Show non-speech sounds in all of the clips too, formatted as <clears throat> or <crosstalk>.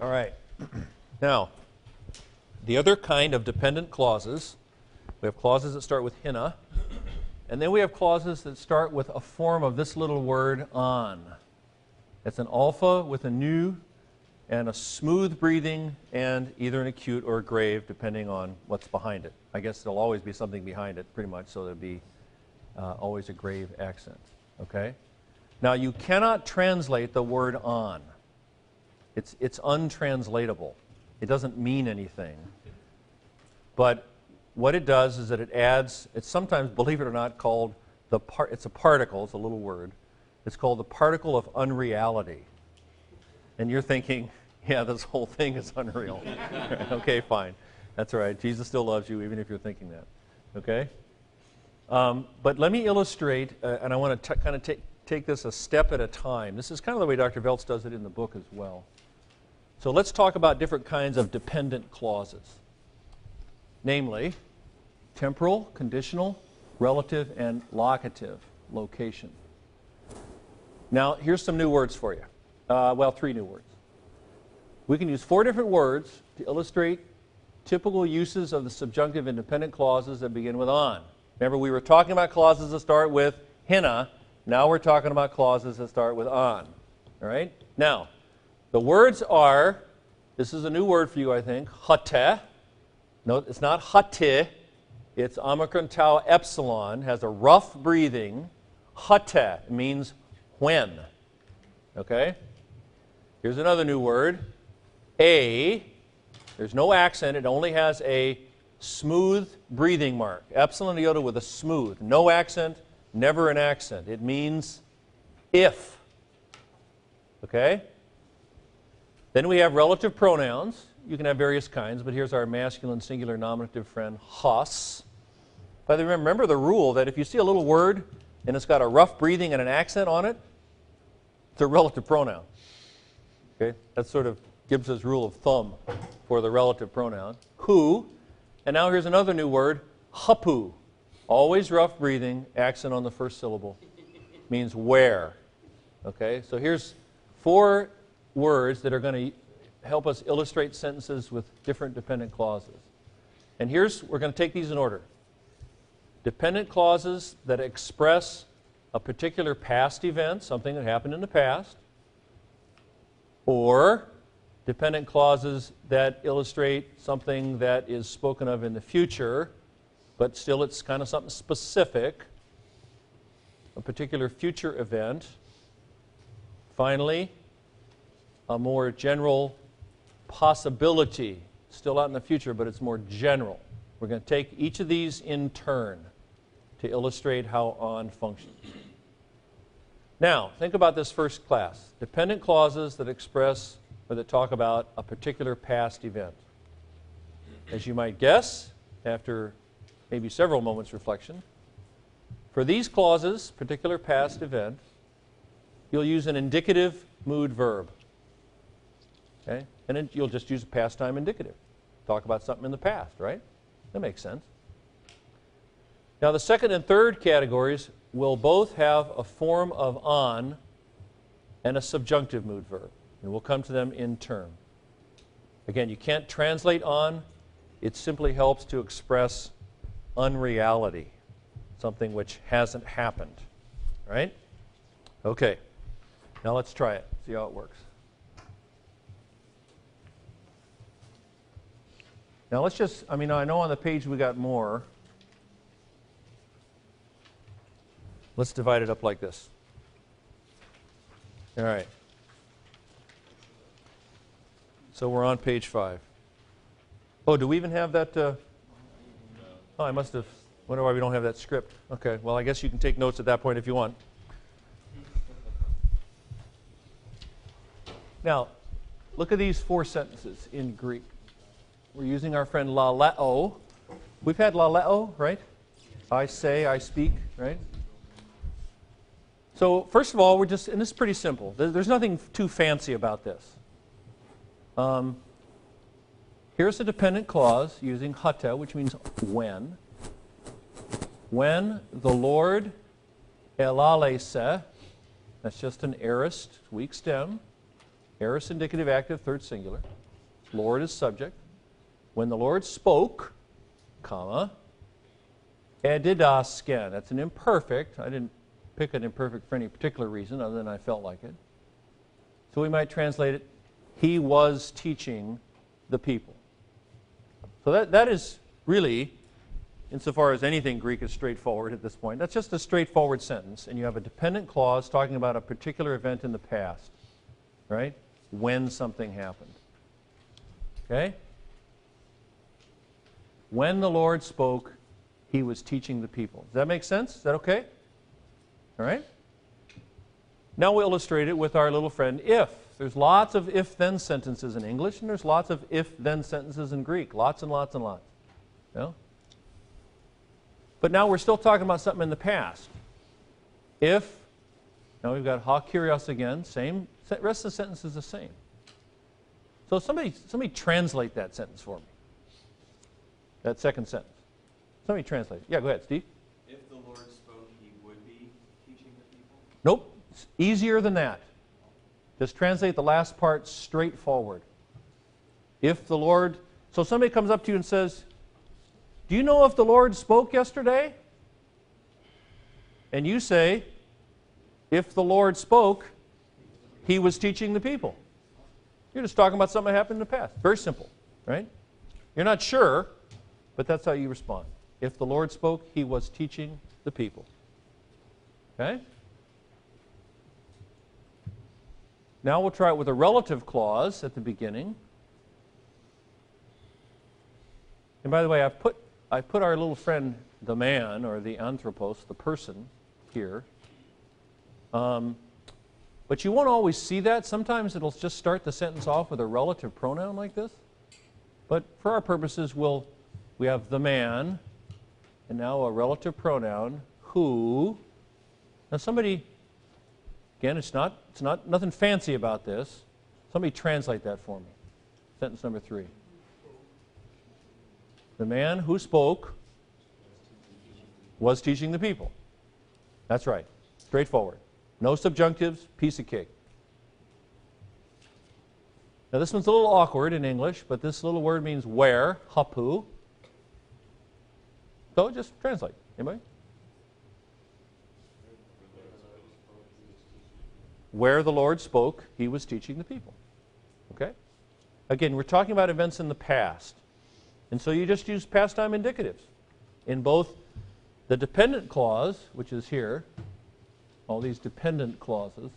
All right. <clears throat> Now, the other kind of dependent clauses, we have clauses that start with hina, and then we have clauses that start with a form of this little word on. It's an alpha with a nu and a smooth breathing and either an acute or a grave, depending on what's behind it. I guess there'll always be something behind it, pretty much, so there'll be uh, always a grave accent. Okay? Now, you cannot translate the word on, it's, it's untranslatable. It doesn't mean anything. But what it does is that it adds, it's sometimes, believe it or not, called the part, it's a particle, it's a little word. It's called the particle of unreality. And you're thinking, <laughs> yeah, this whole thing is unreal. <laughs> okay, fine. That's all right. Jesus still loves you, even if you're thinking that. Okay? Um, but let me illustrate, uh, and I want to kind of take, take this a step at a time. This is kind of the way Dr. Veltz does it in the book as well. So let's talk about different kinds of dependent clauses. Namely, temporal, conditional, relative, and locative location. Now, here's some new words for you. Uh, well, three new words. We can use four different words to illustrate typical uses of the subjunctive independent clauses that begin with on. Remember, we were talking about clauses that start with hina. Now we're talking about clauses that start with on. All right? Now, the words are, this is a new word for you, I think, hate. No, it's not hate. It's omicron tau epsilon, has a rough breathing. Hate means when. Okay? Here's another new word. A. There's no accent. It only has a smooth breathing mark. Epsilon iota with a smooth. No accent, never an accent. It means if. Okay? Then we have relative pronouns. You can have various kinds, but here's our masculine singular nominative friend, hos. By the way, remember the rule that if you see a little word and it's got a rough breathing and an accent on it, it's a relative pronoun. Okay? That's sort of Gibbs's rule of thumb for the relative pronoun. Who, and now here's another new word, hapu. Always rough breathing, accent on the first syllable. Means where. Okay? So here's four words that are going to help us illustrate sentences with different dependent clauses. And here's, we're going to take these in order. Dependent clauses that express a particular past event, something that happened in the past, or dependent clauses that illustrate something that is spoken of in the future, but still it's kind of something specific, a particular future event. Finally, a more general possibility, still out in the future, but it's more general. We're going to take each of these in turn to illustrate how on functions. Now, think about this first class dependent clauses that express or that talk about a particular past event. As you might guess, after maybe several moments' reflection, for these clauses, particular past event, you'll use an indicative mood verb. Okay? And then you'll just use a past time indicative. Talk about something in the past, right? That makes sense. Now, the second and third categories will both have a form of on and a subjunctive mood verb. And we'll come to them in turn. Again, you can't translate on, it simply helps to express unreality, something which hasn't happened. Right? Okay. Now let's try it, see how it works. Now let's just, I mean, I know on the page we got more. Let's divide it up like this. All right. So we're on page five. Oh, do we even have that? Uh... Oh, I must have. Wonder why we don't have that script. Okay, well, I guess you can take notes at that point if you want. Now, look at these four sentences in Greek. We're using our friend laleo. We've had laleo, right? I say, I speak, right? So, first of all, we're just, and this is pretty simple. There's nothing too fancy about this. Um, here's a dependent clause using hata, which means when. When the Lord elalese, that's just an aorist, weak stem, Aorist indicative active, third singular. Lord is subject. When the Lord spoke, comma, edidasken. That's an imperfect. I didn't pick an imperfect for any particular reason other than I felt like it. So we might translate it, he was teaching the people. So that, that is really, insofar as anything Greek is straightforward at this point, that's just a straightforward sentence. And you have a dependent clause talking about a particular event in the past, right? When something happened. Okay? When the Lord spoke, he was teaching the people. Does that make sense? Is that okay? All right? Now we'll illustrate it with our little friend if. There's lots of if then sentences in English, and there's lots of if then sentences in Greek. Lots and lots and lots. You? But now we're still talking about something in the past. If, now we've got ha kurios again, same, rest of the sentence is the same. So somebody, somebody translate that sentence for me. That second sentence. Somebody translate it. Yeah, go ahead, Steve. If the Lord spoke, he would be teaching the people? Nope. It's easier than that. Just translate the last part straightforward. If the Lord, so somebody comes up to you and says, Do you know if the Lord spoke yesterday? And you say, If the Lord spoke, he was teaching the people. You're just talking about something that happened in the past. Very simple, right? You're not sure, but that's how you respond. If the Lord spoke, he was teaching the people. Okay? Now we'll try it with a relative clause at the beginning. And by the way, I've put, i put our little friend, the man, or the anthropos, the person, here. Um, but you won't always see that. Sometimes it'll just start the sentence off with a relative pronoun like this. But for our purposes, we'll, we have the man, and now a relative pronoun, who. Now somebody, again, it's not, it's not nothing fancy about this. Somebody translate that for me. Sentence number three. The man who spoke was teaching the people. That's right. Straightforward. No subjunctives, piece of cake. Now, this one's a little awkward in English, but this little word means where, hapu. So just translate. Anybody? Where the Lord spoke, he was teaching the people. Okay? Again, we're talking about events in the past. And so you just use past time indicatives in both the dependent clause, which is here, all these dependent clauses.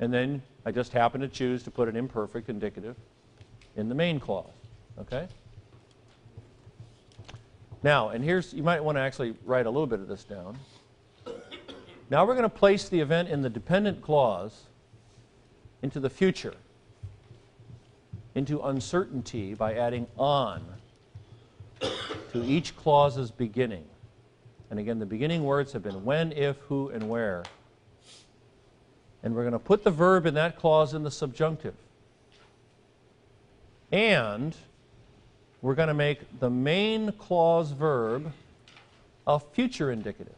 And then I just happen to choose to put an imperfect indicative in the main clause. Okay? Now, and here's, you might want to actually write a little bit of this down. Now we're going to place the event in the dependent clause into the future, into uncertainty by adding on to each clause's beginning. And again, the beginning words have been when, if, who, and where. And we're going to put the verb in that clause in the subjunctive. And we're going to make the main clause verb a future indicative.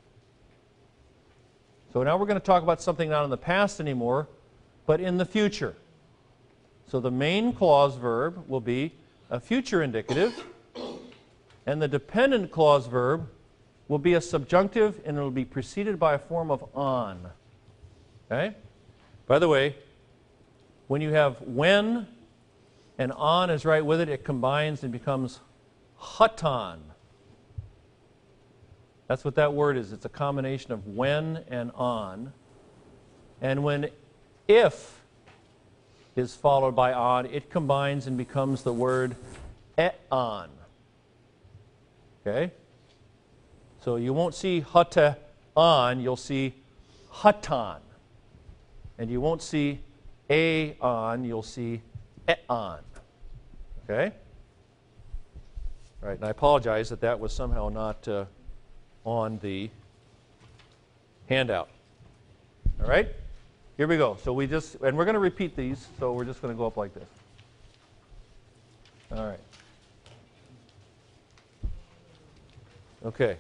So now we're going to talk about something not in the past anymore, but in the future. So the main clause verb will be a future indicative, and the dependent clause verb will be a subjunctive and it will be preceded by a form of on. Okay? By the way, when you have when and on is right with it, it combines and becomes hutan. That's what that word is. It's a combination of when and on. And when if is followed by on, it combines and becomes the word et on. Okay? So you won't see hata on, you'll see hutan. And you won't see a on, you'll see et on. Okay? All right, and I apologize that that was somehow not uh, on the handout. All right? Here we go. So we just, and we're going to repeat these, so we're just going to go up like this. All right. Okay.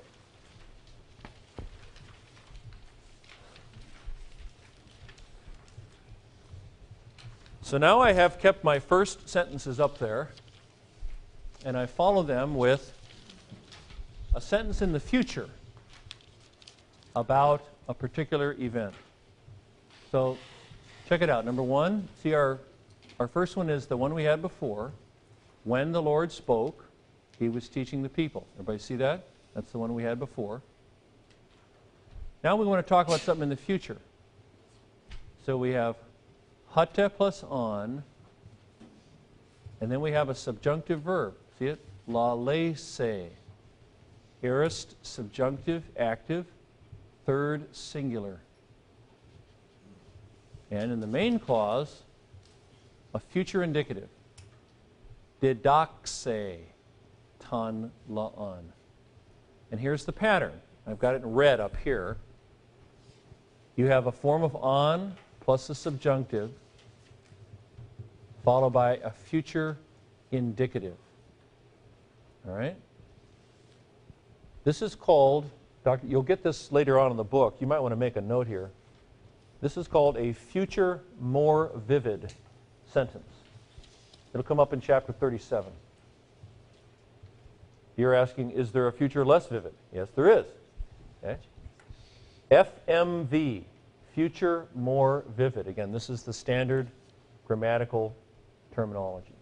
So now I have kept my first sentences up there, and I follow them with a sentence in the future about a particular event. So check it out. Number one, see our, our first one is the one we had before. When the Lord spoke, he was teaching the people. Everybody see that? That's the one we had before. Now we want to talk about something in the future. So we have hata plus on, and then we have a subjunctive verb. See it? Lalese. Aorist, subjunctive, active, third singular. And in the main clause, a future indicative. Didaxe ton la'an. And here's the pattern. I've got it in red up here. You have a form of on plus a subjunctive followed by a future indicative. All right? This is called, Doctor, you'll get this later on in the book. You might want to make a note here. This is called a future more vivid sentence. It'll come up in chapter 37. You're asking, is there a future less vivid? Yes, there is. Okay? FMV, future more vivid. Again, this is the standard grammatical terminology.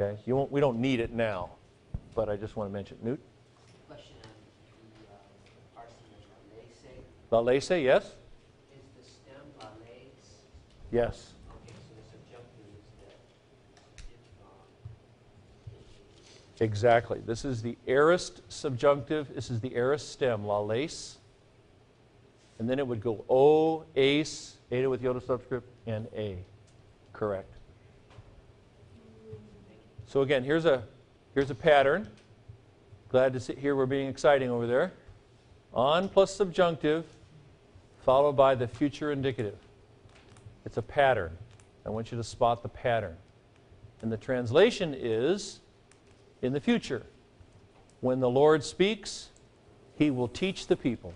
Okay? You won't, we don't need it now, but I just want to mention. Newt? Question on the, uh, parsing of. La lace, yes? Is the stem lalese? Yes. Okay, so the subjunctive is the, um, Exactly. This is the aorist subjunctive. This is the aorist stem, la lace. And then it would go O, ace, eta with iota subscript, and A. Correct. So again, here's a, here's a pattern. Glad to sit here. We're being exciting over there. On plus subjunctive, followed by the future indicative. It's a pattern. I want you to spot the pattern. And the translation is in the future. When the Lord speaks, he will teach the people.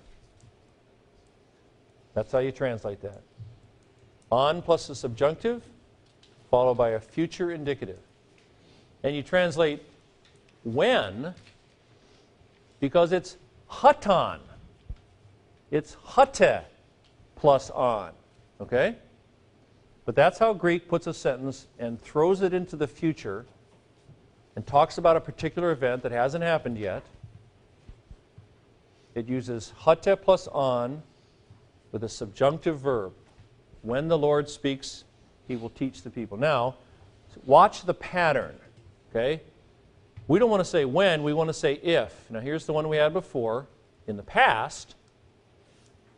That's how you translate that. On plus the subjunctive, followed by a future indicative. And you translate when because it's hatan. It's hate plus on. Okay? But that's how Greek puts a sentence and throws it into the future and talks about a particular event that hasn't happened yet. It uses hate plus on with a subjunctive verb. When the Lord speaks, he will teach the people. Now, watch the pattern, okay? We don't want to say when, we want to say if. Now, here's the one we had before. In the past,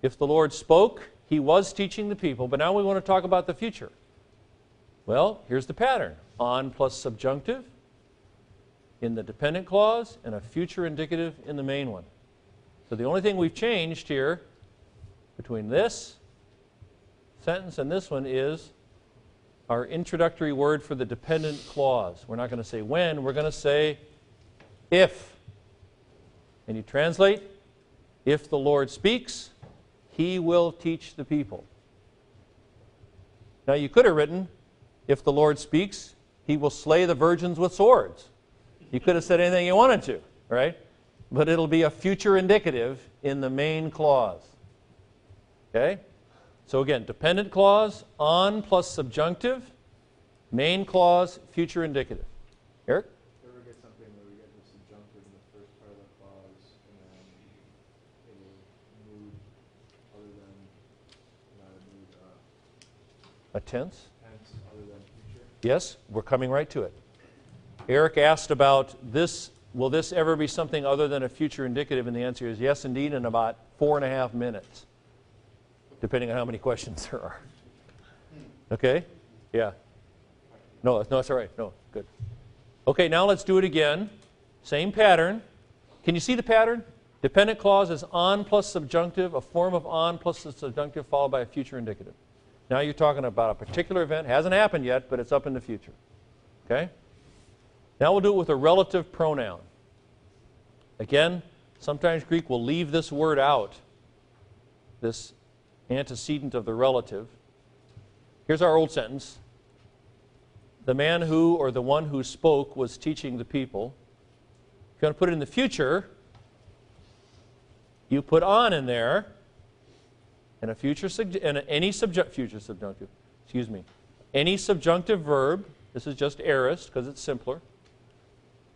if the Lord spoke, he was teaching the people, but now we want to talk about the future. Well, here's the pattern on plus subjunctive in the dependent clause and a future indicative in the main one. So the only thing we've changed here between this sentence and this one is our introductory word for the dependent clause. We're not going to say when, we're going to say if. And you translate, if the Lord speaks, he will teach the people. Now you could have written, if the Lord speaks, he will slay the virgins with swords. You could have said anything you wanted to, right? But it'll be a future indicative in the main clause. Okay? So again, dependent clause, on plus subjunctive, main clause, future indicative. Eric? Do ever get something where we get the subjunctive in the first part of the clause and then a mood other than, not a mood, uh, A tense? tense other than future? Yes, we're coming right to it. Eric asked about this will this ever be something other than a future indicative? And the answer is yes, indeed, in about four and a half minutes, depending on how many questions there are. Okay? Yeah. No, no, it's all right. No, good. Okay, now let's do it again. Same pattern. Can you see the pattern? Dependent clause is on plus subjunctive, a form of on plus the subjunctive followed by a future indicative. Now you're talking about a particular event, hasn't happened yet, but it's up in the future. Okay? Now we'll do it with a relative pronoun. Again, sometimes Greek will leave this word out, this antecedent of the relative. here's our old sentence the man who or the one who spoke was teaching the people. If you want to put it in the future, you put on in there and a future and any subject future subjunctive excuse me any subjunctive verb this is just aorist because it's simpler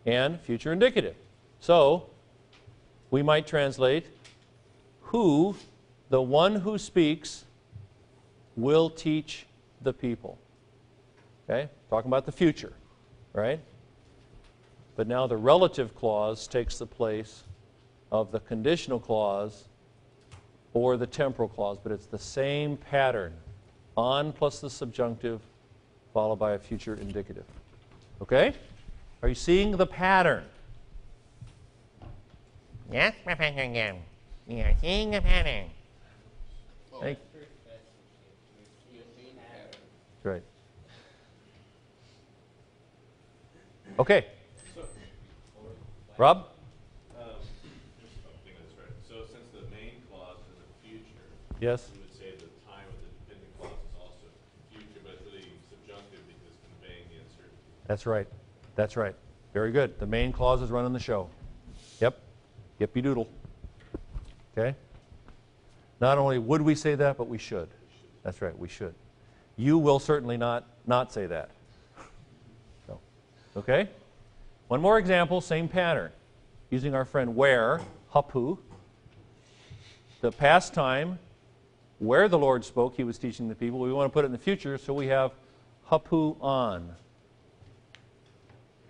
and future indicative so we might translate who the one who speaks will teach the people okay talking about the future right but now the relative clause takes the place of the conditional clause or the temporal clause, but it's the same pattern. On plus the subjunctive followed by a future indicative. Okay? Are you seeing the pattern? Yes, Professor Jim. We are seeing the pattern. Thank Right. Okay. Rob? Yes? You would say the time of the dependent clause is also future, but it's really subjunctive because conveying the uncertainty. That's right. That's right. Very good. The main clause is running the show. Yep. Yippee doodle. Okay? Not only would we say that, but we should. That's right, we should. You will certainly not not say that. So, okay? One more example, same pattern. Using our friend where, hapu. The past time where the Lord spoke, he was teaching the people. We want to put it in the future, so we have hapu on.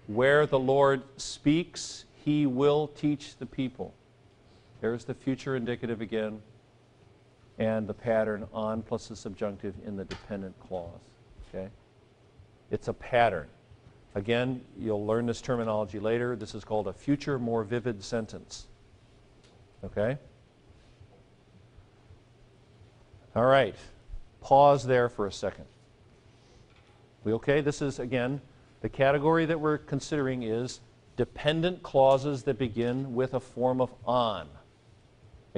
Where the Lord speaks, he will teach the people. There's the future indicative again, and the pattern on plus the subjunctive in the dependent clause. Okay? It's a pattern. Again, you'll learn this terminology later. This is called a future more vivid sentence. Okay? All right. Pause there for a second. We okay? This is, again, the category that we're considering is dependent clauses that begin with a form of on.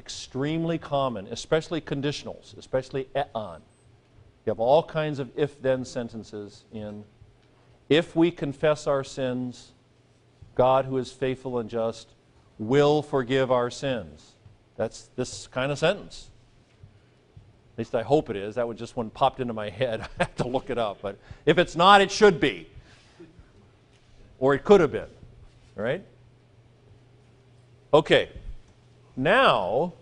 Extremely common, especially conditionals, especially on. You have all kinds of if then sentences in. If we confess our sins, God, who is faithful and just, will forgive our sins. That's this kind of sentence. At least I hope it is. That was just one popped into my head. <laughs> I have to look it up. But if it's not, it should be. Or it could have been. All right? Okay. Now,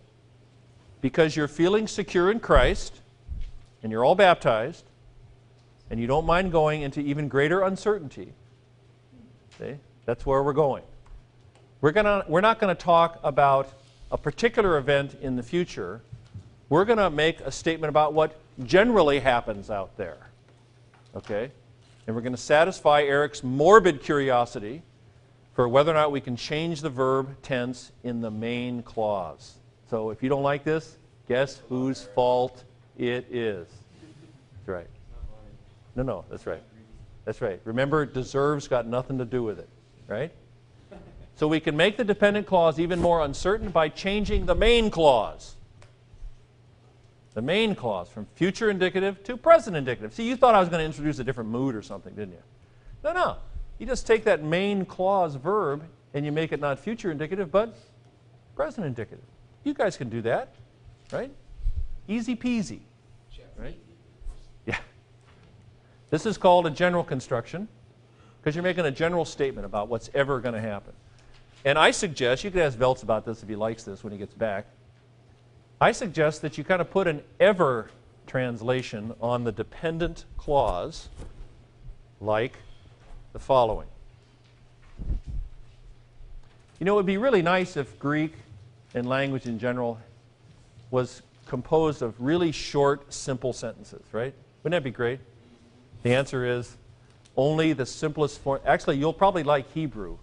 because you're feeling secure in Christ, and you're all baptized, and you don't mind going into even greater uncertainty, see, that's where we're going. We're, gonna, we're not going to talk about a particular event in the future we're going to make a statement about what generally happens out there. Okay? And we're going to satisfy Eric's morbid curiosity for whether or not we can change the verb tense in the main clause. So if you don't like this, guess whose fault it is. That's right. No, no, that's right. That's right. Remember, deserves got nothing to do with it, right? So we can make the dependent clause even more uncertain by changing the main clause the main clause from future indicative to present indicative. See, you thought I was going to introduce a different mood or something, didn't you? No, no. You just take that main clause verb and you make it not future indicative, but present indicative. You guys can do that, right? Easy peasy. Right? Yeah. This is called a general construction because you're making a general statement about what's ever going to happen. And I suggest, you could ask Veltz about this if he likes this when he gets back. I suggest that you kind of put an ever translation on the dependent clause like the following. You know, it would be really nice if Greek and language in general was composed of really short, simple sentences, right? Wouldn't that be great? The answer is only the simplest form. Actually, you'll probably like Hebrew,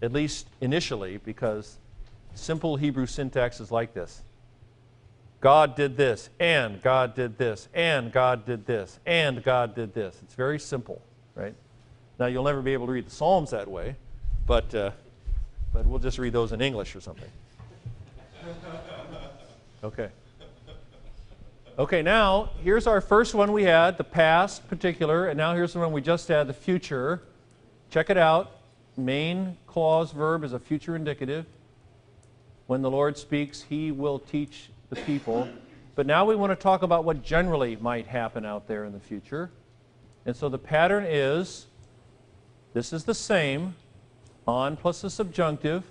at least initially, because simple Hebrew syntax is like this God did this, and God did this, and God did this, and God did this. It's very simple, right? Now, you'll never be able to read the Psalms that way, but, uh, but we'll just read those in English or something. <laughs> Okay. Okay, now here's our first one we had, the past particular, and now here's the one we just had, the future. Check it out. Main clause verb is a future indicative. When the Lord speaks, he will teach the people. But now we want to talk about what generally might happen out there in the future. And so the pattern is this is the same on plus the subjunctive.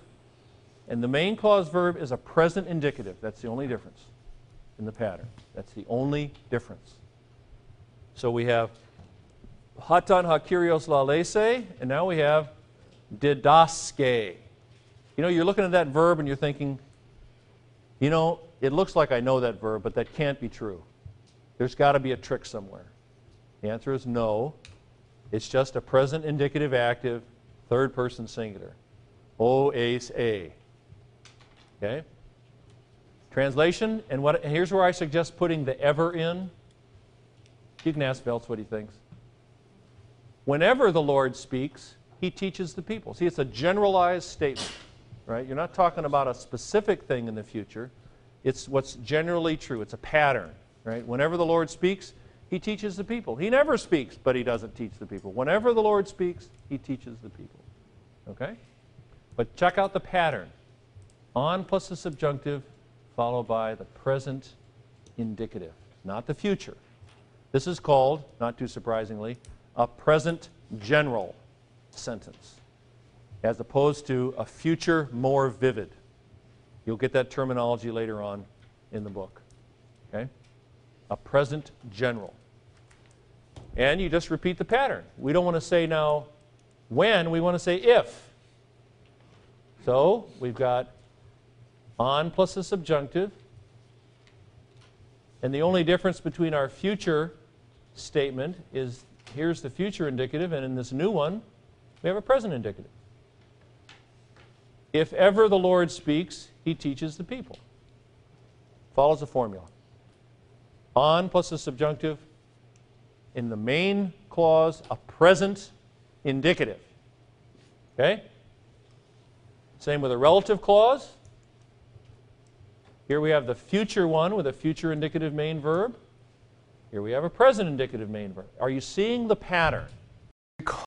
And the main clause verb is a present indicative. That's the only difference in the pattern. That's the only difference. So we have hatan hakirios lalese, and now we have didaske. You know, you're looking at that verb and you're thinking, you know, it looks like I know that verb, but that can't be true. There's got to be a trick somewhere. The answer is no. It's just a present indicative active, third person singular. O ace a. Okay? Translation, and what here's where I suggest putting the ever in. You can ask Veltz what he thinks. Whenever the Lord speaks, he teaches the people. See, it's a generalized statement, right? You're not talking about a specific thing in the future. It's what's generally true. It's a pattern, right? Whenever the Lord speaks, he teaches the people. He never speaks, but he doesn't teach the people. Whenever the Lord speaks, he teaches the people. Okay? But check out the pattern. On plus the subjunctive, followed by the present indicative, not the future. This is called, not too surprisingly, a present general sentence, as opposed to a future more vivid. You'll get that terminology later on in the book. Okay? A present general. And you just repeat the pattern. We don't want to say now when, we want to say if. So we've got on plus a subjunctive. And the only difference between our future statement is here's the future indicative, and in this new one, we have a present indicative. If ever the Lord speaks, he teaches the people. Follows the formula. On plus a subjunctive. In the main clause, a present indicative. Okay? Same with a relative clause. Here we have the future one with a future indicative main verb. Here we have a present indicative main verb. Are you seeing the pattern?